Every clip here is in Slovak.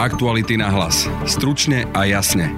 Aktuality na hlas. Stručne a jasne.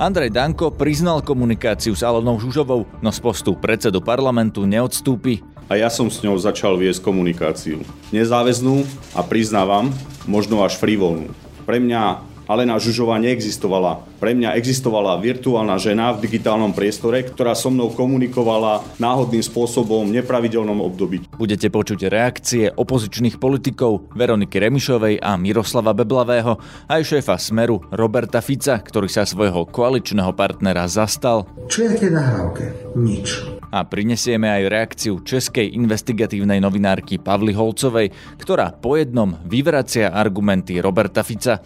Andrej Danko priznal komunikáciu s Alonou Žužovou, no z postu predsedu parlamentu neodstúpi. A ja som s ňou začal viesť komunikáciu. Nezáväznú a priznávam, možno až frivolnú. Pre mňa Alena Žužová neexistovala. Pre mňa existovala virtuálna žena v digitálnom priestore, ktorá so mnou komunikovala náhodným spôsobom v nepravidelnom období. Budete počuť reakcie opozičných politikov Veroniky Remišovej a Miroslava Beblavého, aj šéfa Smeru Roberta Fica, ktorý sa svojho koaličného partnera zastal. Čo je na tej nahrávke? Nič a prinesieme aj reakciu českej investigatívnej novinárky Pavly Holcovej, ktorá po jednom vyvracia argumenty Roberta Fica.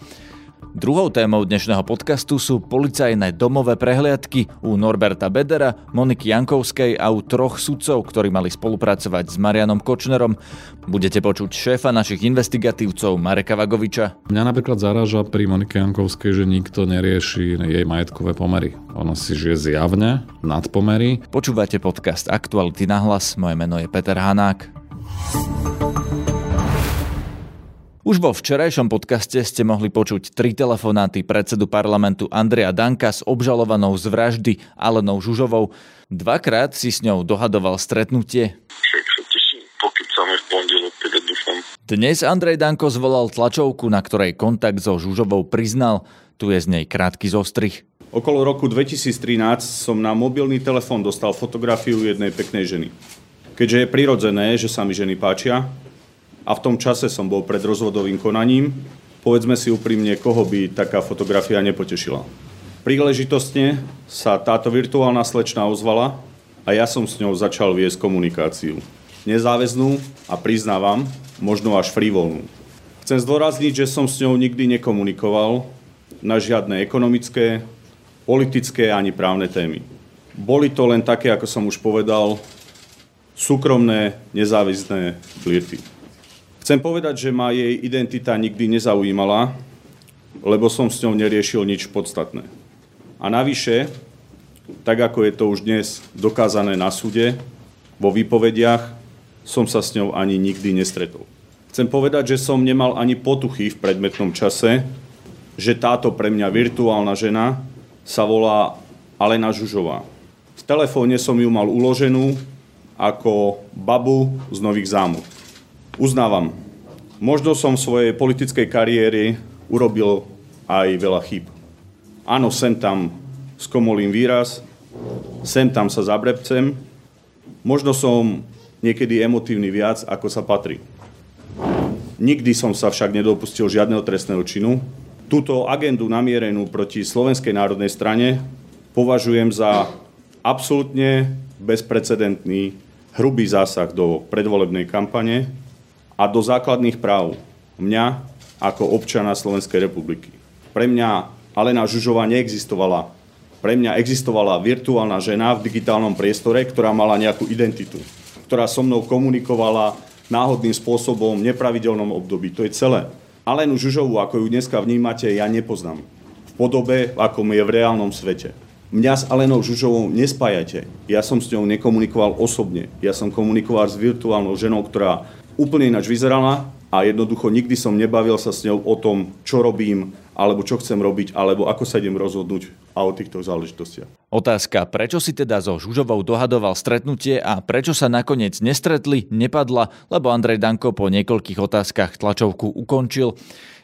Druhou témou dnešného podcastu sú policajné domové prehliadky u Norberta Bedera, Moniky Jankovskej a u troch sudcov, ktorí mali spolupracovať s Marianom Kočnerom. Budete počuť šéfa našich investigatívcov Mareka Vagoviča. Mňa napríklad zaráža pri Monike Jankovskej, že nikto nerieši jej majetkové pomery. Ona si žije zjavne nad pomery. Počúvate podcast Aktuality na hlas. Moje meno je Peter Hanák. Už vo včerajšom podcaste ste mohli počuť tri telefonáty predsedu parlamentu Andreja Danka s obžalovanou z vraždy Alenou Žužovou. Dvakrát si s ňou dohadoval stretnutie. Dnes Andrej Danko zvolal tlačovku, na ktorej kontakt so Žužovou priznal. Tu je z nej krátky zostrih. Okolo roku 2013 som na mobilný telefón dostal fotografiu jednej peknej ženy. Keďže je prirodzené, že sa mi ženy páčia, a v tom čase som bol pred rozvodovým konaním. Povedzme si úprimne, koho by taká fotografia nepotešila. Príležitostne sa táto virtuálna slečna ozvala a ja som s ňou začal viesť komunikáciu. Nezáväznú a priznávam, možno až frivolnú. Chcem zdôrazniť, že som s ňou nikdy nekomunikoval na žiadne ekonomické, politické ani právne témy. Boli to len také, ako som už povedal, súkromné, nezávislé flirty. Chcem povedať, že ma jej identita nikdy nezaujímala, lebo som s ňou neriešil nič podstatné. A navyše, tak ako je to už dnes dokázané na súde, vo výpovediach, som sa s ňou ani nikdy nestretol. Chcem povedať, že som nemal ani potuchy v predmetnom čase, že táto pre mňa virtuálna žena sa volá Alena Žužová. V telefóne som ju mal uloženú ako babu z Nových zámok. Uznávam, možno som v svojej politickej kariéry urobil aj veľa chýb. Áno, sem tam skomolím výraz, sem tam sa zabrebcem, možno som niekedy emotívny viac, ako sa patrí. Nikdy som sa však nedopustil žiadneho trestného činu. Túto agendu namierenú proti Slovenskej národnej strane považujem za absolútne bezprecedentný hrubý zásah do predvolebnej kampane, a do základných práv mňa ako občana Slovenskej republiky. Pre mňa Alena Žužová neexistovala. Pre mňa existovala virtuálna žena v digitálnom priestore, ktorá mala nejakú identitu, ktorá so mnou komunikovala náhodným spôsobom v nepravidelnom období. To je celé. Alenu Žužovú, ako ju dneska vnímate, ja nepoznám. V podobe, ako je v reálnom svete. Mňa s Alenou Žužovou nespájate. Ja som s ňou nekomunikoval osobne. Ja som komunikoval s virtuálnou ženou, ktorá úplne ináč vyzerala a jednoducho nikdy som nebavil sa s ňou o tom, čo robím, alebo čo chcem robiť, alebo ako sa idem rozhodnúť a o týchto záležitostiach. Otázka, prečo si teda so Žužovou dohadoval stretnutie a prečo sa nakoniec nestretli, nepadla, lebo Andrej Danko po niekoľkých otázkach tlačovku ukončil.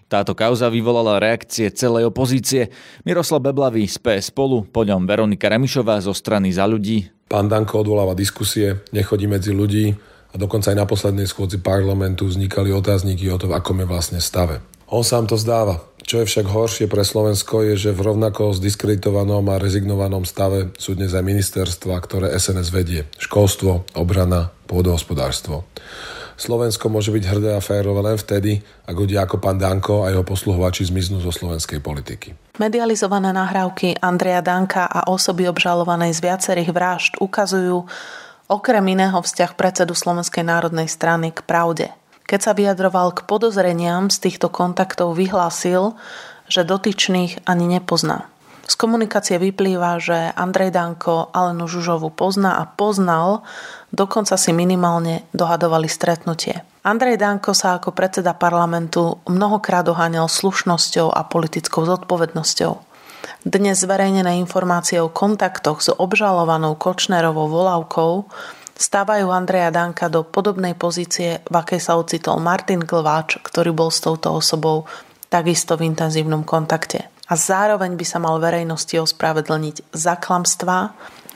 Táto kauza vyvolala reakcie celej opozície. Miroslav Beblavý z PS spolu, po ňom Veronika Remišová zo strany za ľudí. Pán Danko odvoláva diskusie, nechodí medzi ľudí, a dokonca aj na poslednej schôdzi parlamentu vznikali otázniky o tom, ako je vlastne stave. On sám to zdáva. Čo je však horšie pre Slovensko je, že v rovnako zdiskreditovanom a rezignovanom stave sú dnes aj ministerstva, ktoré SNS vedie. Školstvo, obrana, pôdohospodárstvo. Slovensko môže byť hrdé a férové len vtedy, ak ľudia ako pán Danko a jeho posluhovači zmiznú zo slovenskej politiky. Medializované nahrávky Andreja Danka a osoby obžalovanej z viacerých vražd ukazujú, Okrem iného vzťah predsedu Slovenskej národnej strany k pravde. Keď sa vyjadroval k podozreniam z týchto kontaktov, vyhlásil, že dotyčných ani nepozná. Z komunikácie vyplýva, že Andrej Danko Alenu Žužovu pozná a poznal, dokonca si minimálne dohadovali stretnutie. Andrej Danko sa ako predseda parlamentu mnohokrát oháňal slušnosťou a politickou zodpovednosťou. Dnes zverejnené informácie o kontaktoch s obžalovanou Kočnerovou volávkou stávajú Andreja Danka do podobnej pozície, v akej sa ocitol Martin Glváč, ktorý bol s touto osobou takisto v intenzívnom kontakte. A zároveň by sa mal verejnosti ospravedlniť za klamstvá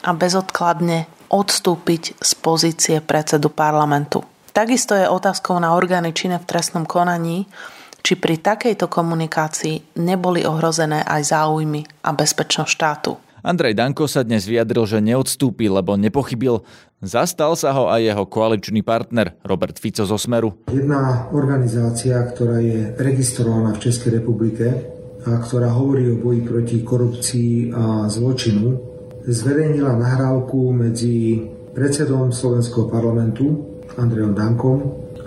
a bezodkladne odstúpiť z pozície predsedu parlamentu. Takisto je otázkou na orgány činné v trestnom konaní, či pri takejto komunikácii neboli ohrozené aj záujmy a bezpečnosť štátu. Andrej Danko sa dnes vyjadril, že neodstúpi, lebo nepochybil. Zastal sa ho aj jeho koaličný partner Robert Fico zo Smeru. Jedna organizácia, ktorá je registrovaná v Českej republike a ktorá hovorí o boji proti korupcii a zločinu, zverejnila nahrávku medzi predsedom Slovenského parlamentu Andrejom Dankom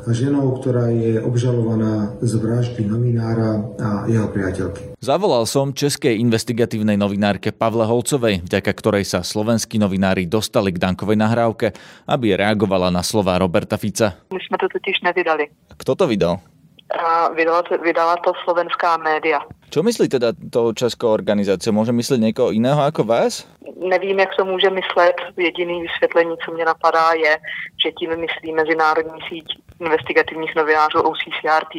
a ženou, ktorá je obžalovaná z vraždy novinára a jeho priateľky. Zavolal som českej investigatívnej novinárke Pavle Holcovej, vďaka ktorej sa slovenskí novinári dostali k Dankovej nahrávke, aby reagovala na slova Roberta Fica. My sme to totiž nevydali. Kto to vydal? vydala, to, vydala to slovenská média. Čo myslí teda to českou organizáciou? Může myslet někoho jiného jako vás? Nevím, jak to může myslet. Jediný vysvětlení, co mě napadá, je, že tím myslí Mezinárodní síť investigativních novinářů OCCRT,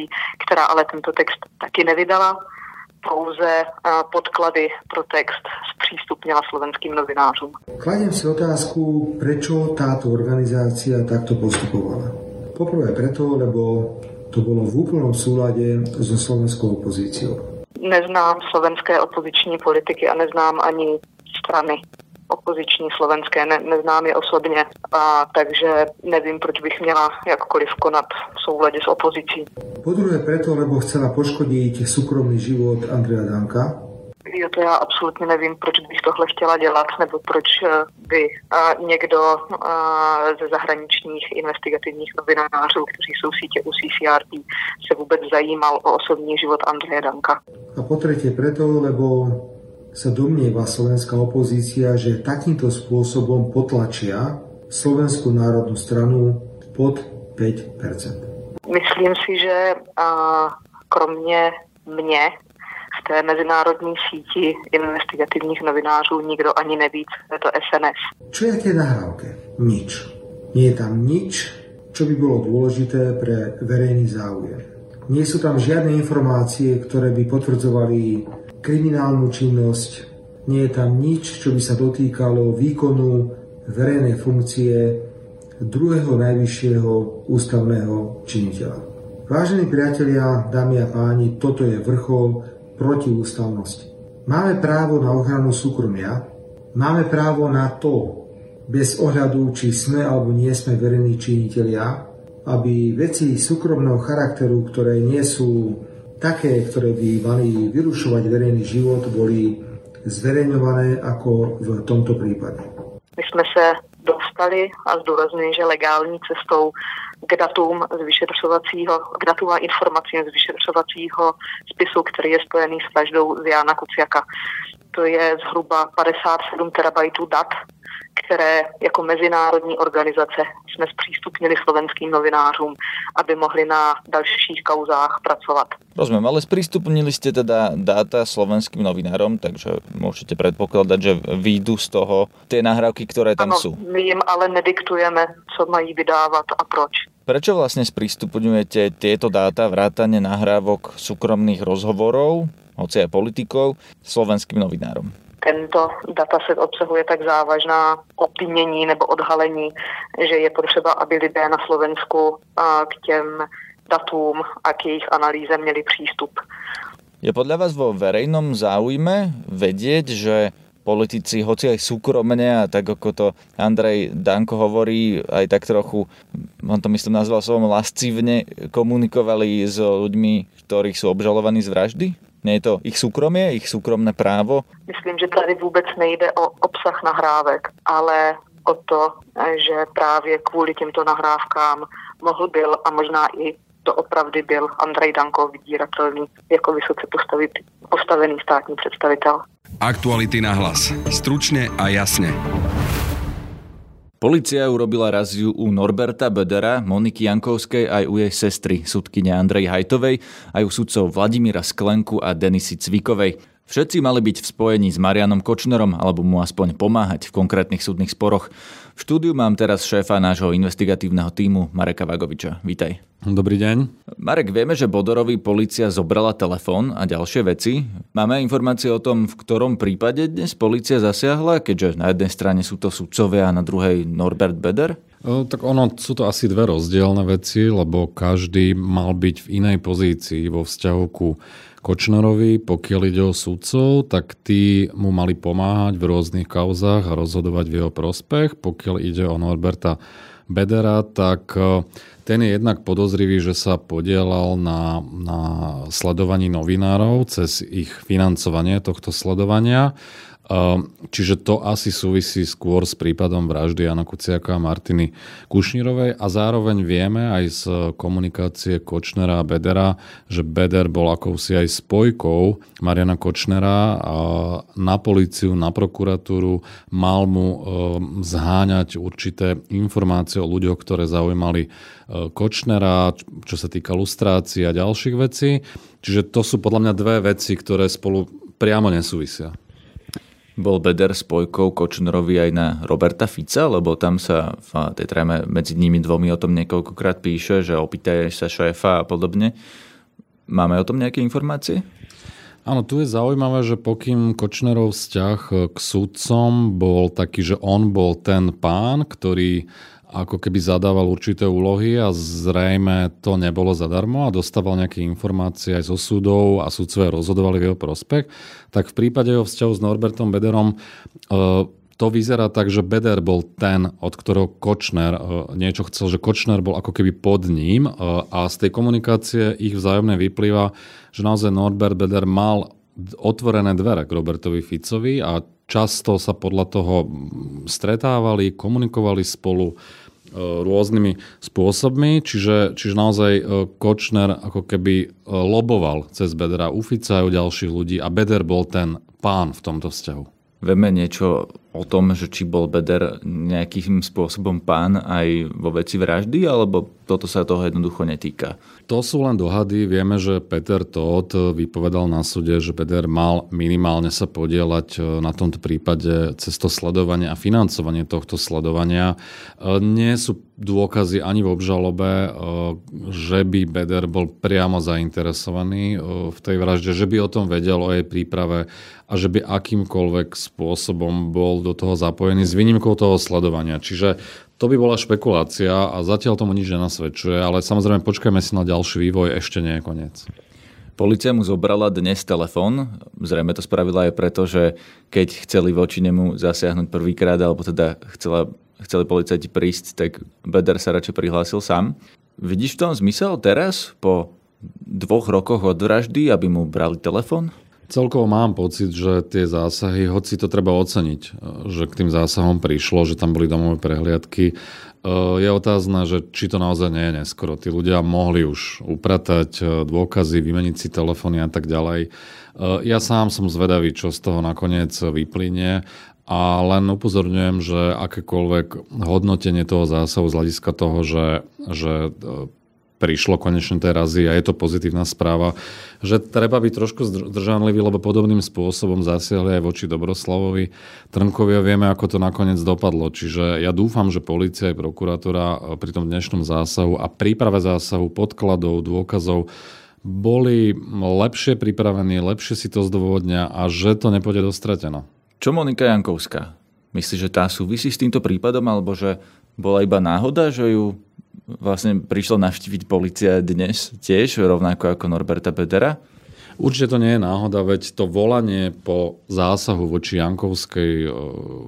která ale tento text taky nevydala pouze podklady pro text zpřístupnila slovenským novinářům. Kladím si otázku, prečo táto organizácia takto postupovala. Poprvé preto, lebo to bolo v úplnom súlade so slovenskou opozíciou. Neznám slovenské opoziční politiky a neznám ani strany opoziční slovenské, ne, neznám je osobně, a, takže nevím, proč bych měla jakkoliv konat v souhledě s opozicí. Po druhé preto, lebo chcela poškodiť súkromný život Andreja Danka, Jo, to já absolutně nevím, proč bych tohle chtěla dělat, nebo proč eh, by někdo uh, ze zahraničních investigativních novinářů, kteří jsou v sítě UCCRP, se vůbec zajímal o osobní život Andreje Danka. A po tretie preto, lebo sa domnieva slovenská opozícia, že takýmto spôsobom potlačia Slovenskú národnú stranu pod 5%. Myslím si, že uh, kromě mě v té mezinárodní síti investigativních novinářů nikdo ani neví, co je to SNS. Čo je tie nahrávke? Nič. Nie je tam nič, čo by bolo dôležité pre verejný záujem. Nie sú tam žiadne informácie, ktoré by potvrdzovali kriminálnu činnosť. Nie je tam nič, čo by sa dotýkalo výkonu verejnej funkcie druhého najvyššieho ústavného činiteľa. Vážení priatelia, dámy a páni, toto je vrchol protiústavnosti. Máme právo na ochranu súkromia, máme právo na to, bez ohľadu, či sme alebo nie sme verejní činitelia, aby veci súkromného charakteru, ktoré nie sú také, ktoré by mali vyrušovať verejný život, boli zverejňované ako v tomto prípade. My jsme se dostali a zdůrazňuji, že legální cestou k datům z vyšetřovacího, k datům a informacím z vyšetřovacího spisu, který je spojený s vraždou z Jana Kuciaka. To je zhruba 57 terabajtů dat, které jako mezinárodní organizace jsme zpřístupnili slovenským novinářům, aby mohli na dalších kauzách pracovat. Rozumiem, ale sprístupnili ste teda dáta slovenským novinárom, takže môžete predpokladať, že výjdu z toho tie nahrávky, ktoré tam ano, sú. my jim ale nediktujeme, co mají vydávat a proč. Prečo vlastne sprístupňujete tieto dáta, vrátane nahrávok súkromných rozhovorov, hoci aj politikov, slovenským novinárom? Tento dataset obsahuje tak závažná obvinění nebo odhalení, že je potřeba, aby lidé na Slovensku k těm datům a k jejich analýze měli přístup. Je podľa vás vo verejnom záujme vedieť, že politici, hoci aj súkromne a tak ako to Andrej Danko hovorí, aj tak trochu, on to myslím nazval slovom lascivne, komunikovali s ľuďmi, ktorí sú obžalovaní z vraždy? Nie je to ich súkromie, ich súkromné právo? Myslím, že tady vůbec nejde o obsah nahrávek, ale o to, že právě kvůli těmto nahrávkám mohl byl a možná i to opravdu byl Andrej Danko vydíratelný jako vysoce postavený státní představitel. Aktuality na hlas. Stručne a jasne. Polícia urobila raziu u Norberta Bedera, Moniky Jankovskej aj u jej sestry, sudkyne Andrej Hajtovej, aj u sudcov Vladimíra Sklenku a Denisy Cvikovej. Všetci mali byť v spojení s Marianom Kočnerom alebo mu aspoň pomáhať v konkrétnych súdnych sporoch. V štúdiu mám teraz šéfa nášho investigatívneho týmu Mareka Vagoviča. Vítaj. Dobrý deň. Marek, vieme, že Bodorovi policia zobrala telefón a ďalšie veci. Máme informácie o tom, v ktorom prípade dnes policia zasiahla, keďže na jednej strane sú to sudcovia a na druhej Norbert Beder? Tak ono, sú to asi dve rozdielne veci, lebo každý mal byť v inej pozícii vo vzťahu ku Kočnerovi, pokiaľ ide o sudcov, tak tí mu mali pomáhať v rôznych kauzách a rozhodovať v jeho prospech. Pokiaľ ide o Norberta Bedera, tak ten je jednak podozrivý, že sa podielal na, na sledovaní novinárov cez ich financovanie tohto sledovania čiže to asi súvisí skôr s prípadom vraždy Jana Kuciaka a Martiny Kušnírovej a zároveň vieme aj z komunikácie Kočnera a Bedera, že Beder bol akousi aj spojkou Mariana Kočnera na policiu, na prokuratúru, mal mu ehm, zháňať určité informácie o ľuďoch, ktoré zaujímali ehm, Kočnera, čo sa týka lustrácie a ďalších vecí. Čiže to sú podľa mňa dve veci, ktoré spolu priamo nesúvisia. Bol Beder spojkou Kočnerovi aj na Roberta Fica, lebo tam sa v tej tréme medzi nimi dvomi o tom niekoľkokrát píše, že opýtaj sa šéfa a podobne. Máme o tom nejaké informácie? Áno, tu je zaujímavé, že pokým Kočnerov vzťah k sudcom bol taký, že on bol ten pán, ktorý ako keby zadával určité úlohy a zrejme to nebolo zadarmo a dostával nejaké informácie aj zo súdov a súdcovia rozhodovali v jeho prospech, tak v prípade jeho vzťahu s Norbertom Bederom e, to vyzerá tak, že Beder bol ten, od ktorého Kočner e, niečo chcel, že Kočner bol ako keby pod ním e, a z tej komunikácie ich vzájomne vyplýva, že naozaj Norbert Beder mal otvorené dvere k Robertovi Ficovi a často sa podľa toho stretávali, komunikovali spolu, rôznymi spôsobmi, čiže, čiže naozaj e, Kočner ako keby e, loboval cez Bedera u Fica u ďalších ľudí a Beder bol ten pán v tomto vzťahu. Vieme niečo o tom, že či bol Beder nejakým spôsobom pán aj vo veci vraždy, alebo toto sa toho jednoducho netýka? To sú len dohady. Vieme, že Peter Todt vypovedal na súde, že Beder mal minimálne sa podielať e, na tomto prípade cez to sledovanie a financovanie tohto sledovania. E, nie sú dôkazy ani v obžalobe, e, že by Beder bol priamo zainteresovaný v tej vražde, že by o tom vedel, o jej príprave a že by akýmkoľvek spôsobom bol do toho zapojený s výnimkou toho sledovania. Čiže to by bola špekulácia a zatiaľ tomu nič nenasvedčuje, ale samozrejme počkajme si na ďalší vývoj, ešte nie je koniec. Polícia mu zobrala dnes telefón. Zrejme to spravila aj preto, že keď chceli voči nemu zasiahnuť prvýkrát, alebo teda chcela, chceli policajti prísť, tak Beder sa radšej prihlásil sám. Vidíš v tom zmysel teraz, po dvoch rokoch od vraždy, aby mu brali telefón? Celkovo mám pocit, že tie zásahy, hoci to treba oceniť, že k tým zásahom prišlo, že tam boli domové prehliadky, je otázne, že či to naozaj nie je neskoro. Tí ľudia mohli už upratať e, dôkazy, vymeniť si telefóny a tak ďalej. E, ja sám som zvedavý, čo z toho nakoniec vyplynie a len upozorňujem, že akékoľvek hodnotenie toho zásahu z hľadiska toho, že, že e, prišlo konečne tej razy a je to pozitívna správa, že treba byť trošku zdržanlivý, lebo podobným spôsobom zasiahli aj voči Dobroslavovi Trnkovia. Vieme, ako to nakoniec dopadlo. Čiže ja dúfam, že policia aj prokuratúra e, pri tom dnešnom zásahu a príprave zásahu, podkladov, dôkazov boli lepšie pripravení, lepšie si to zdôvodnia a že to nepôjde dostrateno. Čo Monika Jankovská? Myslíš, že tá súvisí s týmto prípadom, alebo že bola iba náhoda, že ju vlastne prišla navštíviť policia dnes tiež, rovnako ako Norberta Bedera. Určite to nie je náhoda, veď to volanie po zásahu voči Jankovskej e,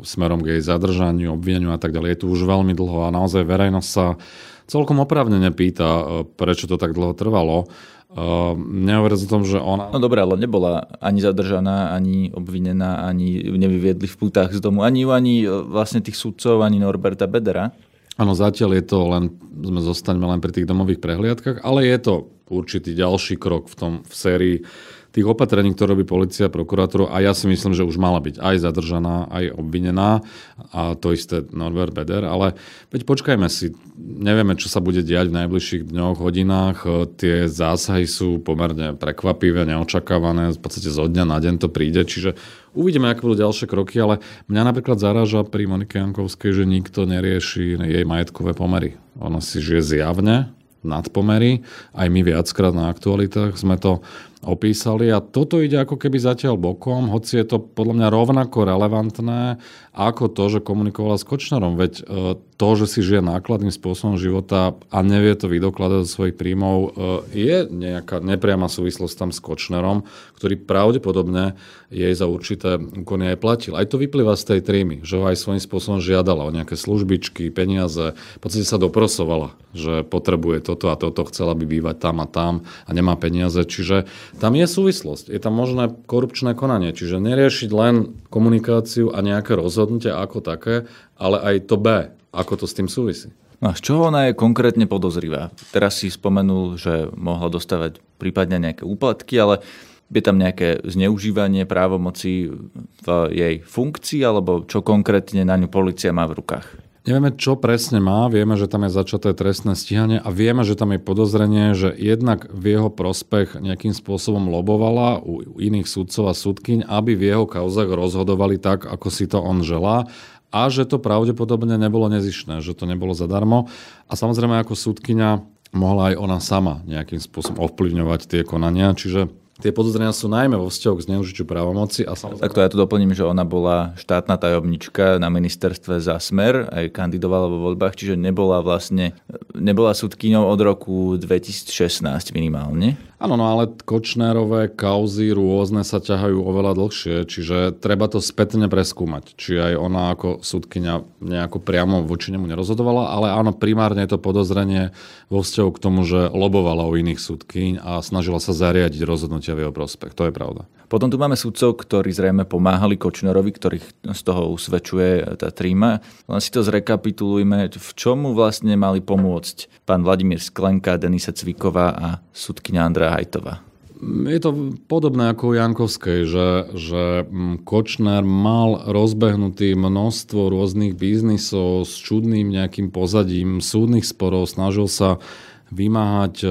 smerom k jej zadržaniu, obvineniu a tak ďalej je tu už veľmi dlho a naozaj verejnosť sa celkom opravne nepýta, e, prečo to tak dlho trvalo. Uh, nehovoriac o tom, že ona... No dobré, ale nebola ani zadržaná, ani obvinená, ani nevyviedli v pútach z domu, ani ani vlastne tých sudcov, ani Norberta Bedera. Áno, zatiaľ je to len, sme zostaňme len pri tých domových prehliadkach, ale je to určitý ďalší krok v tom v sérii tých opatrení, ktoré robí policia, prokurátor, a ja si myslím, že už mala byť aj zadržaná, aj obvinená a to isté Norbert Beder, ale veď počkajme si, nevieme, čo sa bude diať v najbližších dňoch, hodinách, tie zásahy sú pomerne prekvapivé, neočakávané, v podstate zo dňa na deň to príde, čiže Uvidíme, aké budú ďalšie kroky, ale mňa napríklad zaráža pri Monike Jankovskej, že nikto nerieši jej majetkové pomery. Ona si žije zjavne nadpomery. Aj my viackrát na aktualitách sme to opísali a toto ide ako keby zatiaľ bokom, hoci je to podľa mňa rovnako relevantné ako to, že komunikovala s Kočnerom. Veď e, to, že si žije nákladným spôsobom života a nevie to vydokladať do svojich príjmov, e, je nejaká nepriama súvislosť tam s Kočnerom, ktorý pravdepodobne jej za určité úkony aj platil. Aj to vyplýva z tej trímy, že ho aj svojím spôsobom žiadala o nejaké službičky, peniaze. V podstate sa doprosovala, že potrebuje toto a toto, chcela by bývať tam a tam a nemá peniaze. Čiže tam je súvislosť. Je tam možné korupčné konanie. Čiže neriešiť len komunikáciu a nejaké rozhodnutie, ako také, ale aj to B, ako to s tým súvisí. No a z čoho ona je konkrétne podozrivá? Teraz si spomenul, že mohla dostávať prípadne nejaké úplatky, ale je tam nejaké zneužívanie právomoci v jej funkcii, alebo čo konkrétne na ňu policia má v rukách? Nevieme, čo presne má, vieme, že tam je začaté trestné stíhanie a vieme, že tam je podozrenie, že jednak v jeho prospech nejakým spôsobom lobovala u iných sudcov a sudkyň, aby v jeho kauzach rozhodovali tak, ako si to on želá a že to pravdepodobne nebolo nezišné, že to nebolo zadarmo. A samozrejme ako súdkyňa mohla aj ona sama nejakým spôsobom ovplyvňovať tie konania, čiže Tie podozrenia sú najmä vo vzťahu k zneužitiu právomoci. A samozrejme... Tak to ja tu doplním, že ona bola štátna tajomnička na ministerstve za Smer, aj kandidovala vo voľbách, čiže nebola vlastne, nebola súdkyňou od roku 2016 minimálne. Áno, no ale Kočnérové kauzy rôzne sa ťahajú oveľa dlhšie, čiže treba to spätne preskúmať. Či aj ona ako súdkynia nejako priamo voči nemu nerozhodovala, ale áno, primárne je to podozrenie vo vzťahu k tomu, že lobovala o iných súdkyň a snažila sa zariadiť rozhodnutia v jeho prospech. To je pravda. Potom tu máme sudcov, ktorí zrejme pomáhali Kočnerovi, ktorých z toho usvedčuje tá tríma. Len si to zrekapitulujme, v čomu vlastne mali pomôcť pán Vladimír Sklenka, Denisa Cviková a sudkynia Andrea Hajtová. Je to podobné ako u Jankovskej, že, že mm, Kočner mal rozbehnutý množstvo rôznych biznisov s čudným nejakým pozadím, súdnych sporov, snažil sa vymáhať e,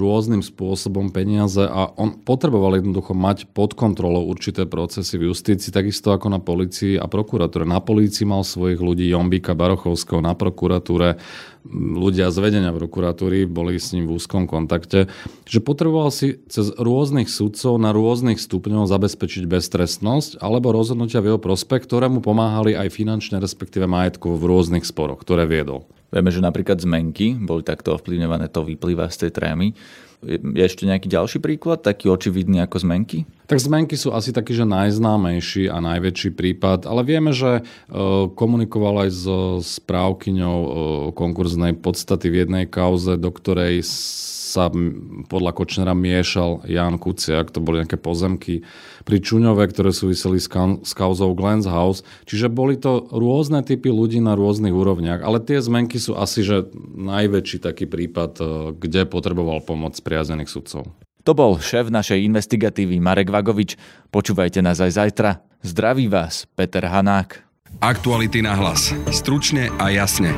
rôznym spôsobom peniaze a on potreboval jednoducho mať pod kontrolou určité procesy v justícii, takisto ako na policii a prokuratúre. Na policii mal svojich ľudí Jombika Barochovského, na prokuratúre ľudia z vedenia prokuratúry boli s ním v úzkom kontakte, že potreboval si cez rôznych sudcov na rôznych stupňoch zabezpečiť beztrestnosť alebo rozhodnutia v jeho prospech, ktoré mu pomáhali aj finančne, respektíve majetku v rôznych sporoch, ktoré viedol. Vieme, že napríklad zmenky boli takto ovplyvňované, to vyplýva z tej trémy. Je ešte nejaký ďalší príklad, taký očividný ako zmenky? Tak zmenky sú asi taký, že najznámejší a najväčší prípad, ale vieme, že e, komunikoval aj so správkyňou e, konkurznej podstaty v jednej kauze, do ktorej sa podľa Kočnera miešal Jan Kuciak, to boli nejaké pozemky pri Čuňove, ktoré súviseli s, ka- s kauzou Glens House. Čiže boli to rôzne typy ľudí na rôznych úrovniach, ale tie zmenky sú asi že najväčší taký prípad, e, kde potreboval pomoc priazených sudcov. To bol šéf našej investigatívy Marek Vagovič. Počúvajte nás aj zajtra. Zdraví vás, Peter Hanák. Aktuality na hlas. Stručne a jasne.